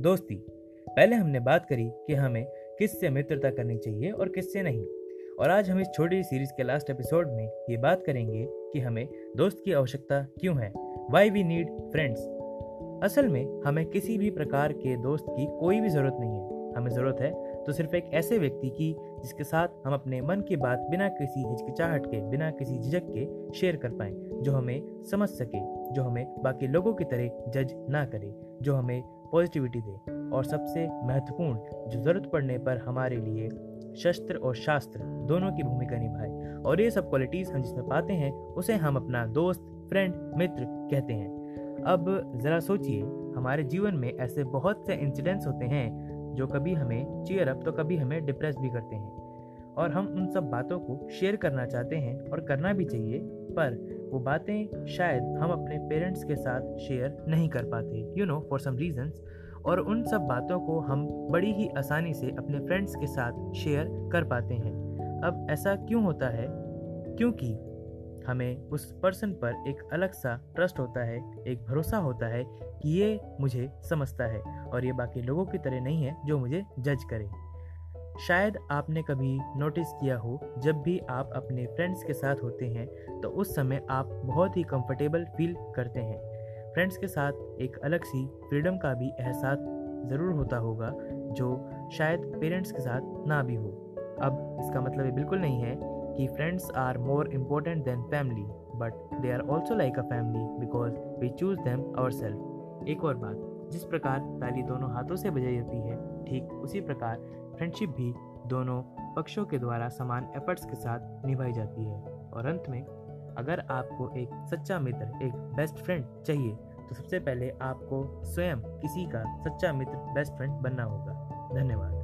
दोस्ती, पहले हमने बात करी कि हमें किससे मित्रता करनी चाहिए और किससे नहीं। और आज हम इस छोटी सीरीज़ के लास्ट एपिसोड में ये बात करेंगे कि हमें दोस्त की आवश्यकता क्यों है वाई वी नीड फ्रेंड्स असल में हमें किसी भी प्रकार के दोस्त की कोई भी ज़रूरत नहीं है। हमें ज़रूरत है तो सिर्फ़ एक ऐसे व्यक्ति की जिसके साथ हम अपने मन की बात बिना किसी हिचकिचाहट के, बिना किसी झिझक के शेयर कर पाए, जो हमें समझ सके, जो हमें बाकी लोगों की तरह जज ना करे, जो हमें पॉजिटिविटी दे और सबसे महत्वपूर्ण, जो ज़रूरत पड़ने पर हमारे लिए शस्त्र और शास्त्र दोनों की भूमिका निभाए। और ये सब क्वालिटीज़ हम जिसमें पाते हैं, उसे हम अपना दोस्त फ्रेंड मित्र कहते हैं। अब ज़रा सोचिए, हमारे जीवन में ऐसे बहुत से इंसिडेंट्स होते हैं, जो कभी हमें चीयर अप तो कभी हमें डिप्रेस भी करते हैं। और हम उन सब बातों को शेयर करना चाहते हैं और करना भी चाहिए, पर वो बातें शायद हम अपने पेरेंट्स के साथ शेयर नहीं कर पाते you know for some reasons और उन सब बातों को हम बड़ी ही आसानी से अपने फ्रेंड्स के साथ शेयर कर पाते हैं। अब ऐसा क्यों होता है? क्योंकि हमें उस पर्सन पर एक अलग सा ट्रस्ट होता है, एक भरोसा होता है कि ये मुझे समझता है और ये बाकी लोगों की तरह नहीं है जो मुझे जज करे। शायद आपने कभी नोटिस किया हो, जब भी आप अपने फ्रेंड्स के साथ होते हैं तो उस समय आप बहुत ही कंफर्टेबल फील करते हैं। फ्रेंड्स के साथ एक अलग सी फ्रीडम का भी एहसास ज़रूर होता होगा, जो शायद पेरेंट्स के साथ ना भी हो। अब इसका मतलब ये बिल्कुल नहीं है कि friends are more important than family but they are also like a family because we choose them our self एक और बात जिस प्रकार ताली दोनों हाथों से बजाई जाती है, ठीक उसी प्रकार फ्रेंडशिप भी दोनों पक्षों के द्वारा समान एफर्ट्स के साथ निभाई जाती है। और अंत में, अगर आपको एक सच्चा मित्र, एक बेस्ट फ्रेंड चाहिए तो सबसे पहले आपको स्वयं किसी का सच्चा मित्र बेस्ट फ्रेंड बनना होगा। धन्यवाद।